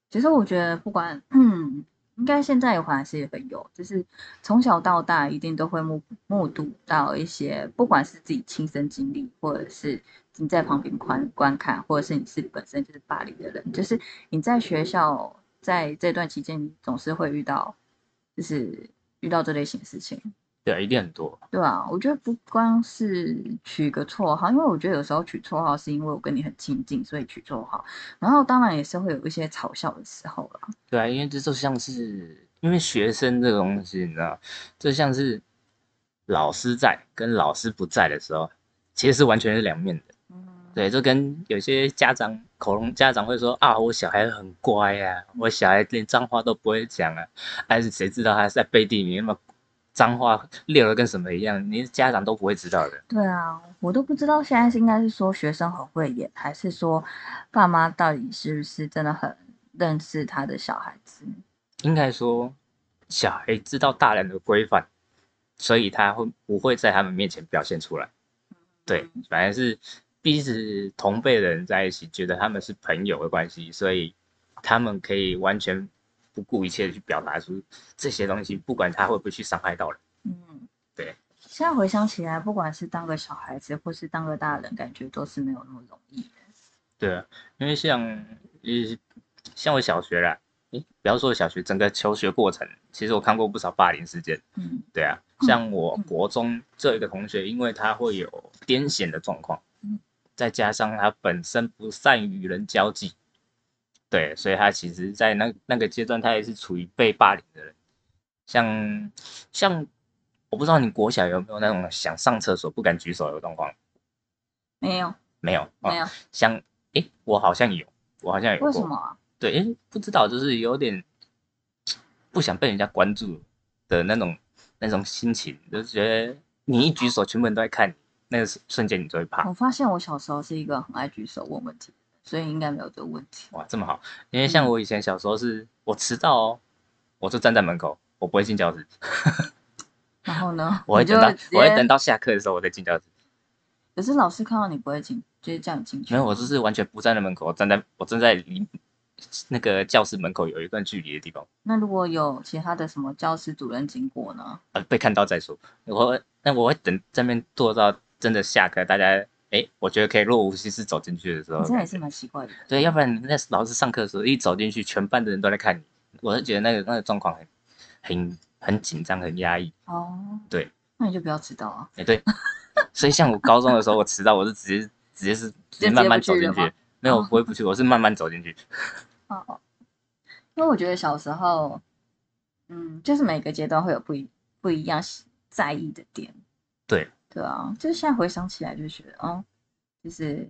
其实我觉得不管嗯应该现在还是很有，就是从小到大一定都会目目睹到一些，不管是自己亲身经历，或者是你在旁边观观看，或者是你是本身就是霸凌的人，就是你在学校在这段期间，你总是会遇到，就是遇到这类型事情。对啊，一定很多。对啊，我觉得不光是取个绰号，因为我觉得有时候取绰号是因为我跟你很亲近，所以取绰号。然后当然也是会有一些嘲笑的时候啦。对啊，因为这就像是因为学生这个东西，你知道，就像是老师在跟老师不在的时候，其实是完全是两面的。嗯，对，就跟有些家长口中家长会说啊，我小孩很乖呀，我小孩连脏话都不会讲啊，但是谁知道他在背地里那么。脏话溜的跟什么一样，连家长都不会知道的。对啊，我都不知道现在是应该是说学生很会演，还是说爸妈到底是不是真的很认识他的小孩子？应该说小孩知道大人的规范，所以他会不会在他们面前表现出来？对，反而是彼此同辈的人在一起，觉得他们是朋友的关系，所以他们可以完全。不顾一切的去表达出这些东西，不管他会不会去伤害到人。嗯，对。现在回想起来，不管是当个小孩子，或是当个大人，感觉都是没有那么容易的。对啊，因为像呃，像我小学啦，诶，不要说小学，整个求学过程，其实我看过不少霸凌事件。嗯，对啊，像我国中这一个同学，因为他会有癫痫的状况，嗯，再加上他本身不善与人交际。对，所以他其实，在那那个阶段，他也是处于被霸凌的人。像像，我不知道你国小有没有那种想上厕所不敢举手的状况？没有，没有，没有。像，哎，我好像有，我好像有。为什么？对，哎，不知道，就是有点不想被人家关注的那种那种心情，就是觉得你一举手，全部人都在看你，那个瞬间你就会怕。我发现我小时候是一个很爱举手问问题。所以应该没有这个问题。哇，这么好！因为像我以前小时候是，我迟到哦，我就站在门口，我不会进教室。<laughs> 然后呢？我会等到，我会等到下课的时候，我再进教室。可是老师看到你不会进，就是叫你进去。没有，我就是完全不站在门口，我站在我站在离那个教室门口有一段距离的地方。那如果有其他的什么教室主任经过呢？呃，被看到再说。我那我会等这边坐到真的下课，大家。哎，我觉得可以若无其事走进去的时候，这也是蛮奇怪的。对，要不然那老师上课的时候一走进去，全班的人都在看你，我是觉得那个那个状况很很很紧张，很压抑。哦，对，那你就不要迟到啊。哎，对，所以像我高中的时候，我迟到，我是直接直接是直接慢慢走进去，没有不会不去，我是慢慢走进去。哦，因为我觉得小时候，嗯，就是每个阶段会有不一不一样在意的点。对。对啊，就是现在回想起来就觉得，哦，就是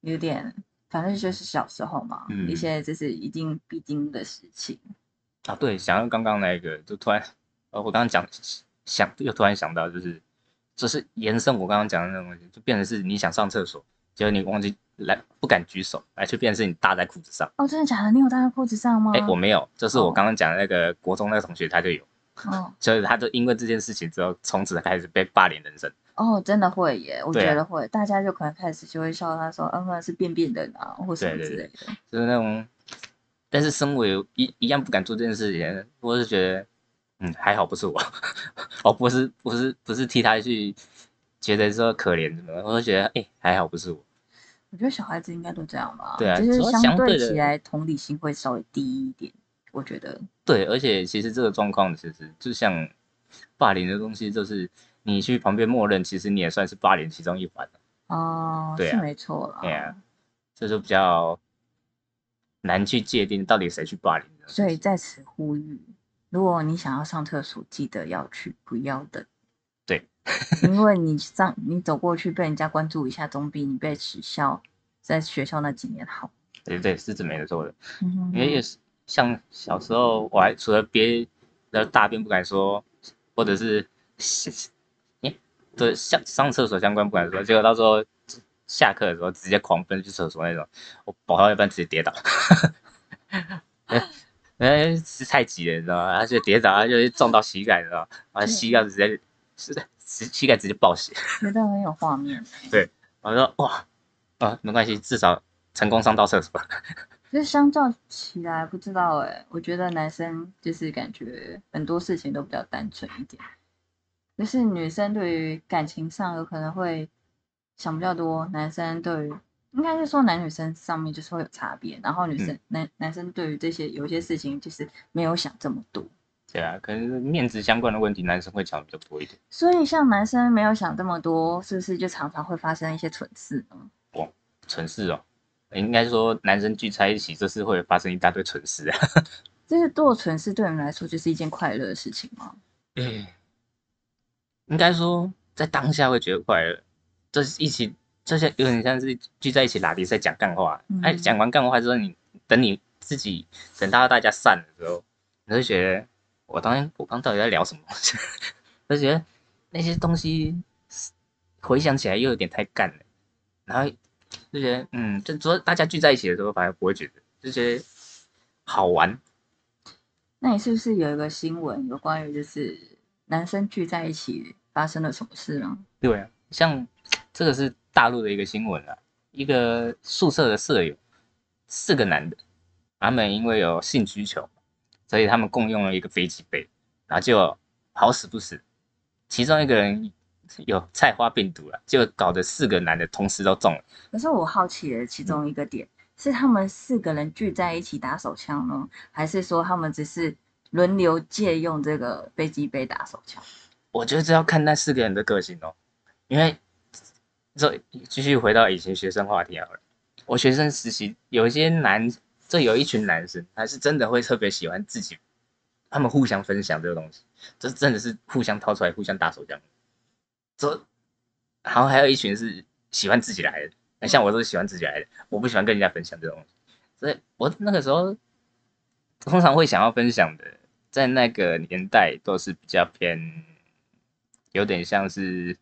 有点，反正就是小时候嘛，嗯一些就是一定必经的事情啊。对，想到刚刚那个，就突然，呃，我刚刚讲想，又突然想到，就是，就是延伸我刚刚讲的那种东西，就变成是你想上厕所，结果你忘记来，不敢举手，来，就变成是你搭在裤子上。哦，真的假的？你有搭在裤子上吗？哎，我没有，就是我刚刚讲的那个国中那个同学，他就有。哦，所以他就因为这件事情之后，从此开始被霸凌人生。哦，真的会耶，我觉得会，大家就可能开始就会笑他说，嗯，那是便便的啊，或什么之类的。就是那种，但是身为一一样不敢做这件事情，我是觉得，嗯，还好不是我，<laughs> 哦，不是不是不是替他去觉得说可怜什么，我是觉得，哎，还好不是我。我觉得小孩子应该都这样吧，对啊，就是相对起来同理心会稍微低一点。我觉得对，而且其实这个状况其实就像霸凌的东西，就是你去旁边默认，其实你也算是霸凌其中一环哦，对，是没错了。对啊，这就比较难去界定到底谁去霸凌的。所以在此呼吁，如果你想要上厕所，记得要去，不要等。对，<laughs> 因为你上你走过去被人家关注一下，总比你被耻笑在学校那几年好。对对，是这么没错的，因为也是。像小时候，我还除了憋的大便不敢说，或者是，耶，对，上上厕所相关不敢说，结果到时候下课的时候直接狂奔去厕所那种，我跑到一半直接跌倒，<laughs> 哎，是太急了，你知道吗？而且跌倒，就撞到膝盖，你知道吗？然后膝盖直接是膝膝盖直接爆血，觉得很有画面。对，我说哇，啊，没关系，至少成功上到厕所。就是相较起来，不知道哎，我觉得男生就是感觉很多事情都比较单纯一点，就是女生对于感情上有可能会想比较多，男生对于应该是说男女生上面就是会有差别，然后女生、男男生对于这些有些事情就是没有想这么多。对啊，可能是面子相关的问题，男生会讲比较多一点。所以像男生没有想这么多，是不是就常常会发生一些蠢事呢？哇，蠢事哦，应该说男生聚在一起，就是会发生一大堆蠢事啊。<laughs> 这是做蠢事对你们来说就是一件快乐的事情吗？嗯，应该说在当下会觉得快乐，这是一起，这些有点像是聚在一起拉比赛讲干话。哎、讲完干话之后，你等你自己等到大家散的时候，你会觉得。我当天我刚到底在聊什么？<laughs> 就觉得那些东西回想起来又有点太干了，然后就觉得嗯，就主要大家聚在一起的时候，反而不会觉得，就觉得好玩。那你是不是有一个新闻，有关于就是男生聚在一起发生了什么事呢？对啊，像这个是大陆的一个新闻啊，一个宿舍的舍友，四个男的，他们因为有性需求。所以他们共用了一个飞机杯，然后就好死不死，其中一个人有菜花病毒了，就搞得四个男的同时都中了。可是我好奇的其中一个点是，他们四个人聚在一起打手枪呢，还是说他们只是轮流借用这个飞机杯打手枪？我觉得这要看那四个人的个性哦，因为这继续回到以前学生话题好了，我学生时期有一些男。这有一群男生，还是真的会特别喜欢自己，他们互相分享这个东西，这真的是互相掏出来，互相打手这样。这，然后还有一群是喜欢自己来的，像我都是喜欢自己来的，我不喜欢跟人家分享这种东西。所以我那个时候通常会想要分享的，在那个年代都是比较偏，有点像是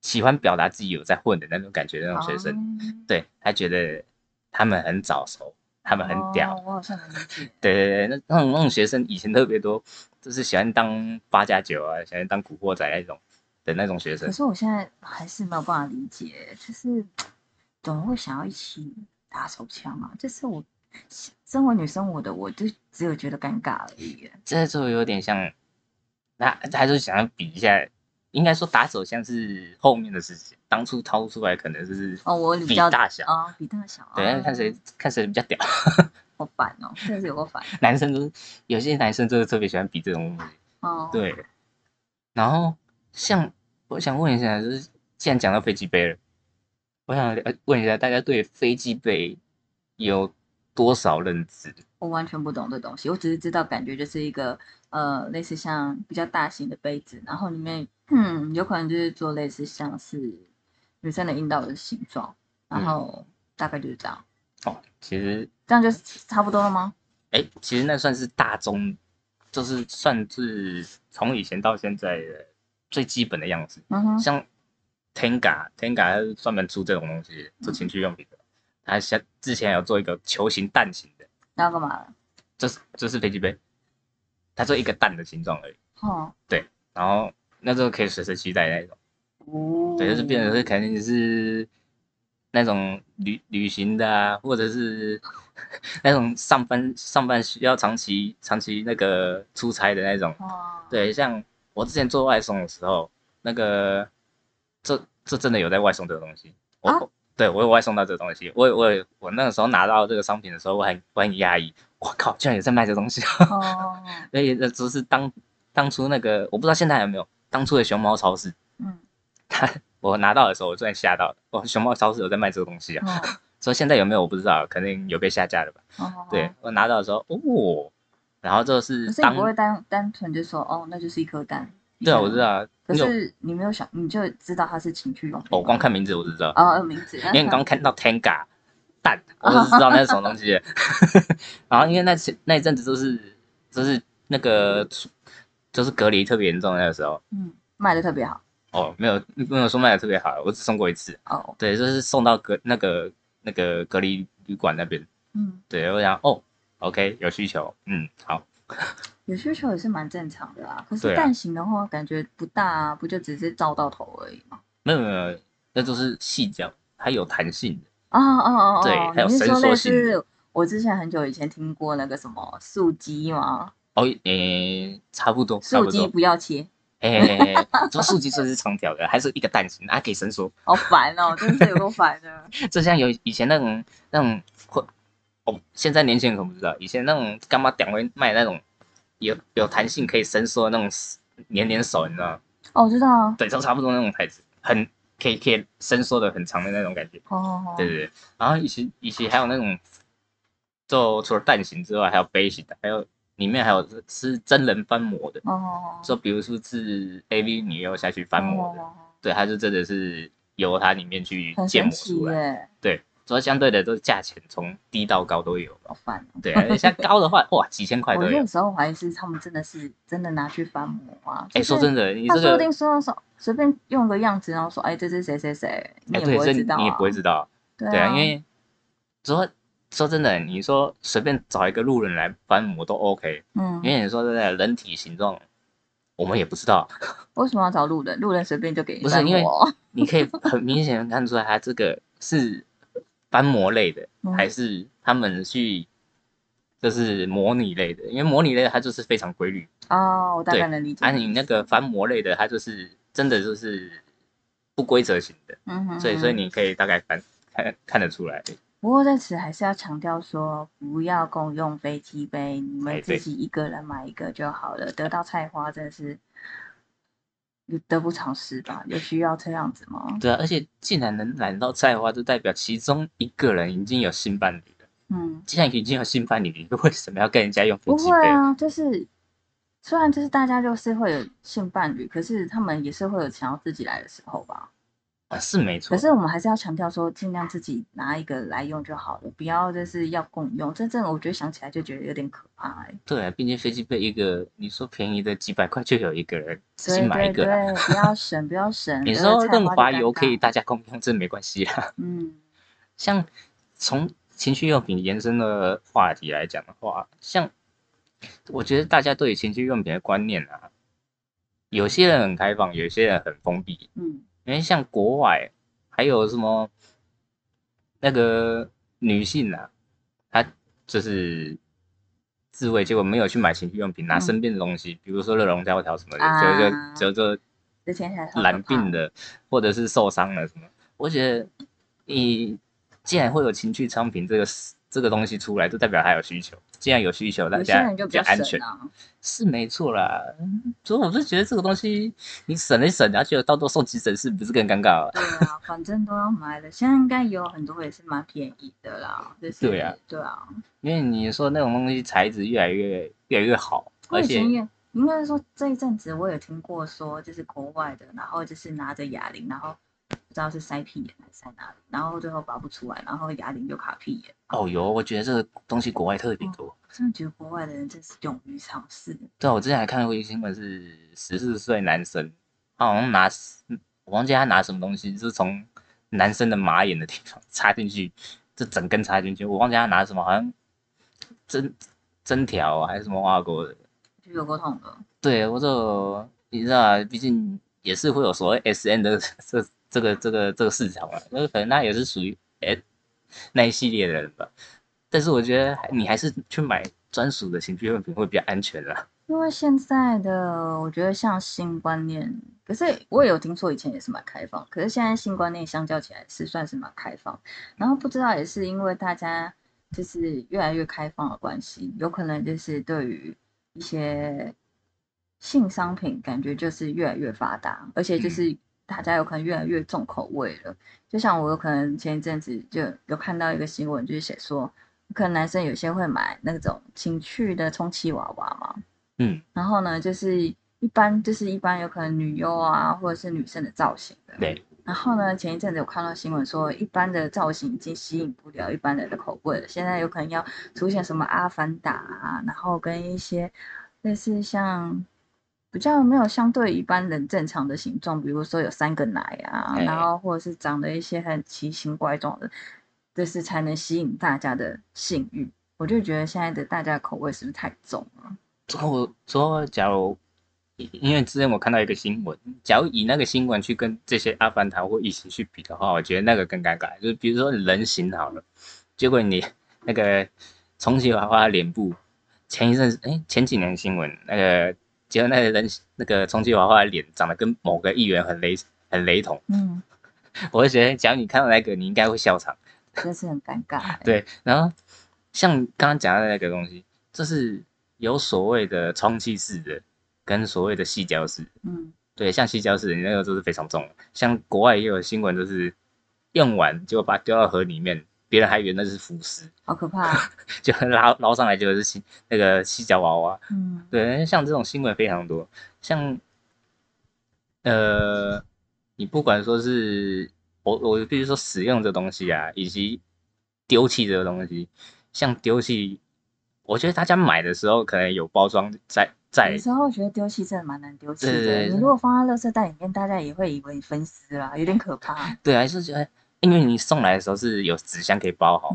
喜欢表达自己有在混的那种感觉那种学生，对他觉得他们很早熟。他们很屌，我好像很理解。对对对，那那种那种学生以前特别多，就是喜欢当八加九啊，喜欢当古惑仔那种的那种学生。可是我现在还是没有办法理解，就是怎么会想要一起打手枪啊？这是我身为女生，我的我就只有觉得尴尬而已。这就有点像，那还是想要比一下。应该说打手枪是后面的事情，当初掏出来可能就是哦，我比较大小啊，比大小，对，看谁 <laughs> 看谁比较屌，<laughs> 好烦哦，真的是有个烦。男生都有些男生就是特别喜欢比这种东西，哦，对。然后像我想问一下，就是既然讲到飞机杯了，我想问一下大家对飞机杯有多少认知？我完全不懂这东西，我只是知道感觉就是一个呃类似像比较大型的杯子，然后里面。嗯，有可能就是做类似像是女生的阴道的形状，然后大概就是这样。哦，其实这样就差不多了吗？哎，其实那算是大宗，就是算是从以前到现在的最基本的样子。嗯哼，像 Tenga，Tenga 专门出这种东西，做情趣用品的。他像之前有做一个球形蛋形的，那要干嘛？这是这是飞机杯，它做一个蛋的形状而已。哦，对，然后。那时候可以随身携带那种，哦，对，就是变成是肯定是那种旅旅行的啊，或者是 <laughs> 那种上班上班需要长期长期那个出差的那种，哦，对，像我之前做外送的时候，那个这这真的有在外送这个东西，我对我有外送到这个东西，我我我那个时候拿到这个商品的时候，我很我很压抑，我靠，居然也在卖这东西，哦，<laughs> 所以那只是当当初那个我不知道现在有没有。当初的熊猫超市，嗯，<laughs> 他我拿到的时候，我突然吓到了。哦，熊猫超市有在卖这个东西啊？<laughs> 所以现在有没有我不知道，肯定有被下架的吧？哦，对我拿到的时候，哦，然后这是，可是你不会单单纯就说，哦，那就是一颗蛋。对啊，我知道。可是你没有想，你就知道它是情趣用品。我光看名字我就知道。哦，名字。因为你刚看到 <laughs> Tenga 蛋，<laughs> 我就知道那是什么东西。然后因为那那一阵子都是就是那个。就是隔离特别严重那个时候，嗯，卖的特别好。哦，没有没有说卖的特别好，我只送过一次。哦，对，就是送到隔那个那个隔离旅馆那边。嗯，对，我想哦，OK，有需求，嗯，好。<laughs> 有需求也是蛮正常的啊。可是蛋形的话，感觉不大，啊，不就只是照到头而已吗？没有没有，那都是细胶，它有弹性的。哦哦哦哦，对，还有伸缩性。我之前很久以前听过那个什么素鸡嘛，哦，诶、差不多，差素鸡不要切，诶、做素鸡算是长条的，还是一个蛋形，它可以伸缩。好烦哦，真的是有够烦的。<laughs> 这像有以前那种那种会哦，现在年轻人可不知道，以前那种干嘛点位卖那种有有弹性可以伸缩的那种黏黏手，你知道吗？哦，我知道啊，对，就差不多那种牌子，很可以可以伸缩的很长的那种感觉。哦，对对对，然后以前以前还有那种，就除了蛋形之外，还有杯形的，还有里面还有是是真人翻模的，哦，就比如说是 AV 女优下去翻模的，哦对，它就真的是由它里面去建模出来，耶，对，所以相对的都是价钱从低到高都有，好烦哦。对，而且像高的话，<laughs> 哇，几千块都有我有。时候怀疑是他们真的是真的拿去翻模啊。哎，就是说真的，你他说不，定说说随便用个样子，然后说，哎，这是谁谁谁，你哎，也不会知道、啊，你也不会知道，对对啊，因为说说真的，你说随便找一个路人来翻模都 OK，嗯因，为你说真的，人体形状我们也不知道，为什么要找路人？路人随便就给你不是因为你可以 <laughs> 很明显地看出来，他这个是翻模类的，嗯还是他们去就是模拟类的？因为模拟类它就是非常规律，哦，我大概能理解。啊，你那个翻模类的，它就是真的就是不规则型的，嗯哼，所以所以你可以大概翻看看得出来。不过在此还是要强调说，不要共用飞机杯，你们自己一个人买一个就好了。得到菜花真的是得不偿失吧？有需要这样子吗？对啊，而且既然能揽到菜花，就代表其中一个人已经有性伴侣了。嗯，既然已经有性伴侣，你为什么要跟人家用飞不机杯？会啊，就是虽然就是大家就是会有性伴侣，可是他们也是会有想要自己来的时候吧。啊，是没错可。是我们还是要强调说，尽量自己拿一个来用就好了，不要就是要共用。真正我觉得想起来就觉得有点可怕哎、对啊，毕竟飞机杯一个，你说便宜的几百块就有一个人，自己对买一对个啦。对，不要 <laughs> 省，不要省。你得说润滑油可以大家共用，这没关系啊。<laughs> 嗯像从情趣用品延伸的话题来讲的话，像我觉得大家对于情趣用品的观念啊，有些人很开放，有些人很封闭。嗯因为像国外还有什么那个女性啊，她就是自慰，结果没有去买情趣用品，拿嗯。身边的东西，比如说热熔胶条什么的，啊。就就就就这听起来超可染病的，或者是受伤了什么。我觉得你既然会有情趣商品这个这个东西出来，就代表还有需求。既然有需求，大家就比较安全，啊。是没错啦。嗯所以我是觉得这个东西你省一省，然后就到时候送急诊室，不是更尴尬吗？对啊，反正都要买的，现在应该有很多也是蛮便宜的啦。就是对啊，对啊。因为你说那种东西材质越来越越来越好，而且应该说这一阵子我有听过说，就是国外的，然后就是拿着哑铃，然后不知道是塞屁眼还是塞哪里，然后最后拔不出来，然后牙龈就卡屁眼。哦有，我觉得这个东西国外特别多。真的觉得国外的人真是勇于尝试。对啊，我之前还看过一个新闻，是十四岁男生，他好像拿，我忘记他拿什么东西，就是从男生的马眼的地方插进去，这整根插进去，我忘记他拿什么，好像针针条啊还是什么挖过的。就有沟通的，对，我就你知道啊，毕竟也是会有所谓 S N 的这 <laughs> 这个这个这个市场嘛，那可能那也是属于哎那一系列的人吧。但是我觉得还你还是去买专属的情趣用品会比较安全啦。因为现在的我觉得像新观念，可是我也有听说以前也是蛮开放，可是现在新观念相较起来是算是蛮开放。然后不知道也是因为大家就是越来越开放的关系，有可能就是对于一些性商品感觉就是越来越发达，而且就是大家有可能越来越重口味了。就像我有可能前一阵子就有看到一个新闻，就是写说，可能男生有些会买那种情趣的充气娃娃嘛，嗯，然后呢，就是一般就是一般有可能女优啊，或者是女生的造型的。对。然后呢，前一阵子有看到新闻说，一般的造型已经吸引不了一般人的口味了，现在有可能要出现什么阿凡达啊，然后跟一些类似像比较没有相对一般人正常的形状，比如说有三个奶啊，哎然后或者是长得一些很奇形怪状的，就是才能吸引大家的性欲。我就觉得现在的大家的口味是不是太重了？之后说，假如因为之前我看到一个新闻，假如以那个新闻去跟这些阿凡达或异形去比的话，我觉得那个更尴尬。就是比如说人形好了，结果你那个充气娃娃脸部，前一阵子哎前几年新闻那个结果那个人那个充气娃娃的脸长得跟某个议员很雷很雷同，嗯，<laughs> 我就觉得假如你看到那个，你应该会笑场。真是很尴尬 <laughs> 欸。对，然后像刚刚讲的那个东西，就是有所谓的充气式的跟所谓的细胶式的。嗯，对，像细胶式的那个都是非常重的，像国外也有新闻，就是用完结果把它丢到河里面，别人还以为那是浮尸，好可怕啊。<laughs> 就捞捞上来结果是细那个细脚娃娃。嗯对，像这种新闻非常多，像呃，你不管说是我我必须说使用这东西啊，以及丢弃这个东西，像丢弃，我觉得大家买的时候可能有包装在在有时候觉得丢弃真的蛮难丢弃的。你如果放在垃圾袋里面，大家也会以为你分尸啦，有点可怕。对啊，就是觉得因为你送来的时候是有纸箱可以包好，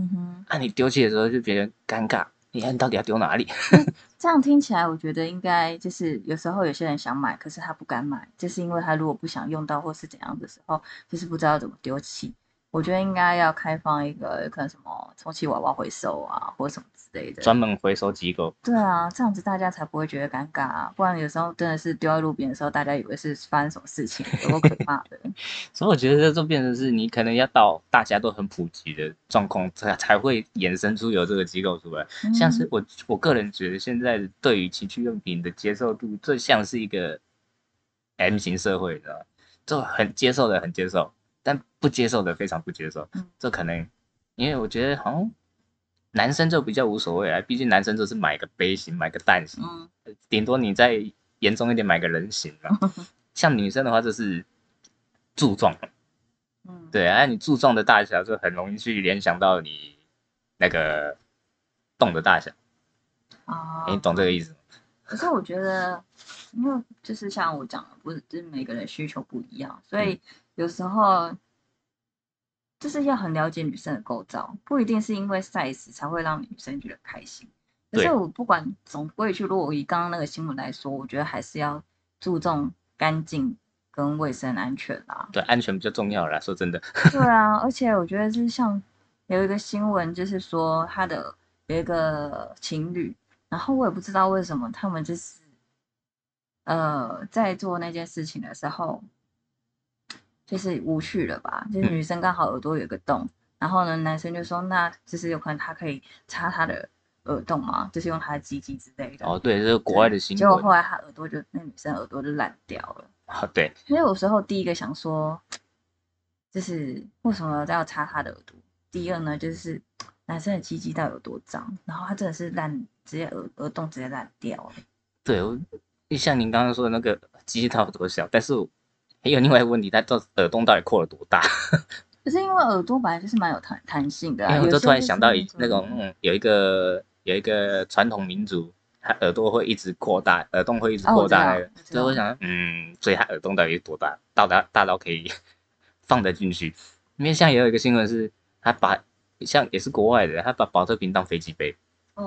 那、你丢弃的时候就觉得尴尬，你看你到底要丢哪里？<laughs> 这样听起来，我觉得应该就是有时候有些人想买，可是他不敢买，就是因为他如果不想用到或是怎样的时候，就是不知道怎么丢弃。我觉得应该要开放一个可能什么充气娃娃回收啊，或什么之类的。专门回收机构，对啊，这样子大家才不会觉得尴尬啊，不然有时候真的是丢在路边的时候，大家以为是发生什么事情，有够可怕的。<laughs> 所以我觉得这就变成是你可能要到大家都很普及的状况，才才会衍生出有这个机构出来。像是嗯我我个人觉得，现在对于情趣用品的接受度，最像是一个 M 型社会，你知道吗？就很接受的很接受，但不接受的非常不接受嗯。这可能因为我觉得好像男生就比较无所谓啊，毕竟男生就是买个杯型，买个蛋型，嗯。顶多你再严重一点买个人形嘛。<laughs> 像女生的话就是柱状，嗯，对啊，你柱状的大小就很容易去联想到你那个洞的大小，啊，你懂这个意思吗？可是我觉得，因为就是像我讲的，不是就是每个人需求不一样，所嗯。以有时候就是要很了解女生的构造，不一定是因为 size 才会让女生觉得开心。可是我不管总归去，如果以刚刚那个新闻来说，我觉得还是要注重干净跟卫生安全啦。对，安全比较重要啦。说真的，对啊，<laughs> 而且我觉得是像有一个新闻，就是说他的有一个情侣，然后我也不知道为什么他们就是呃在做那件事情的时候，就是无趣了吧？就是嗯女生刚好耳朵有个洞，然后呢男生就说，那就是有可能他可以插他的耳洞嘛，就是用他的鸡鸡之类的。哦，对，这是国外的新闻结果后。来他耳朵就那女生耳朵就烂掉了。哦，对，所以有时候第一个想说，就是为什么要插他的耳朵？第二呢，就是男生的鸡鸡到底有多脏？然后他真的是烂，直接耳耳洞直接烂掉了。对，我像您刚刚说的那个鸡到底有多小，但是我还有另外一个问题，它这耳洞到底扩了多大？<laughs> 可是因为耳朵本来就是蛮有弹弹性的、啊，因为我就突然想到一那那种嗯，有一个有一个传统民族，他耳朵会一直扩大，耳洞会一直扩大那个，我知道所以我想，嗯，所以他耳洞到底有多大，到达大到可以 <laughs> 放得进去？因为像也有一个新闻是，他把像也是国外的，他把保特瓶当飞机杯，嗯，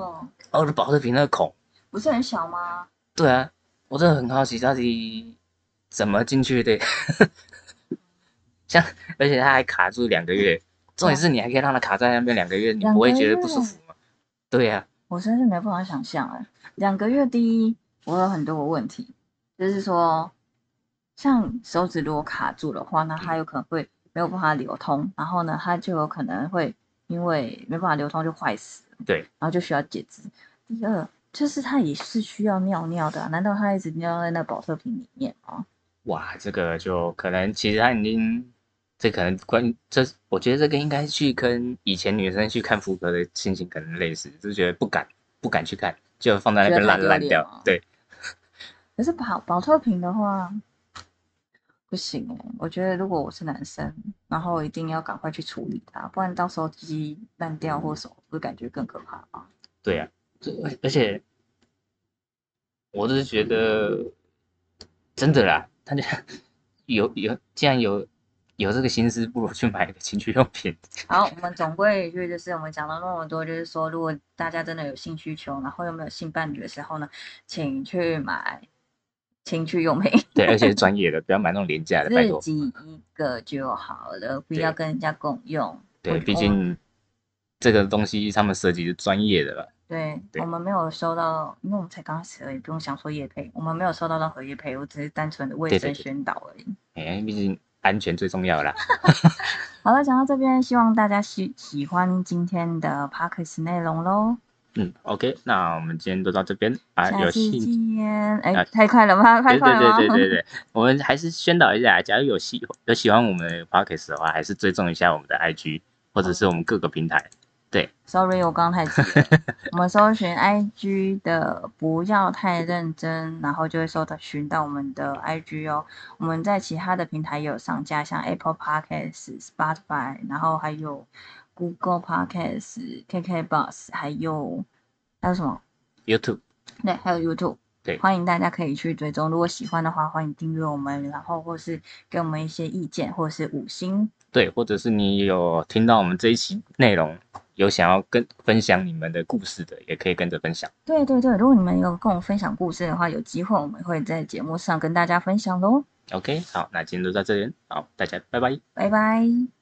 哦，保特瓶那个孔，不是很小吗？对啊，我真的很好奇到底怎么进去的，<laughs> 像而且他还卡住两个月，重点是你还可以让它卡在那边两个月，你不会觉得不舒服吗？对呀、我真是没办法想象哎，两个月第一，我有很多个问题，就是说，像手指如果卡住的话，那它有可能会没有办法流通，然后呢，它就有可能会因为没办法流通就坏死了，对，然后就需要截肢。第二，就是它也是需要尿尿的啊、难道它一直尿在那保特瓶里面吗？哇，这个就可能其实他已经，这可能关这，我觉得这个应该去跟以前女生去看妇科的心情可能类似，就觉得不敢不敢去看，就放在那边烂烂掉。对，<laughs> 可是保保特瓶的话，不行哎、我觉得如果我是男生，然后一定要赶快去处理它，不然到时候鸡鸡烂掉或什么，不是感觉更可怕啊？对呀、这而且我是觉得真的啦，他就 <laughs> 有有既然有有这个心思，不如去买个情趣用品。<laughs> 好，我们总归一句就是，我们讲了那么多，就是说，如果大家真的有性需求，然后又没有性伴侣的时候呢，请去买情趣用品，对，而且是 <laughs> 专业的，不要买那种廉价的，拜托。自己一个就好了，不要跟人家共用。对，毕竟这个东西他们设计是专业的了。对对我们没有收到，因为我们才刚开始而已，不用想说业配，我们没有收到任何业配，我只是单纯的卫生宣导而已。哎，毕竟安全最重要啦。<laughs> <laughs> 好了，讲到这边，希望大家喜喜欢今天的 Parkes 内容喽。嗯，OK，那我们今天就到这边啊，有兴！哎、啊太快了吧，太快了吗？<laughs> 对对对对对，我们还是宣导一下，假如有喜有喜欢我们的 Podcast 的话，还是追踪一下我们的 IG 或者是我们各个平台。Sorry，我刚刚太急了。<laughs> 我们搜寻 IG 的不要太认真，然后就会搜到寻到我们的 IG 哦。我们在其他的平台也有上架，像 Apple Podcast、Spotify，然后还有 Google Podcast、KK Bus，还有还有什么？YouTube 对，还有 YouTube。对欢迎大家可以去追踪。如果喜欢的话，欢迎订阅我们，然后或是给我们一些意见，或者是五星。对，或者是你有听到我们这一期内容，有想要跟分享你们的故事的，也可以跟着分享。对对对，如果你们有跟我分享故事的话，有机会我们会在节目上跟大家分享喽。OK，好，那今天就到这边，好，大家拜拜。拜拜。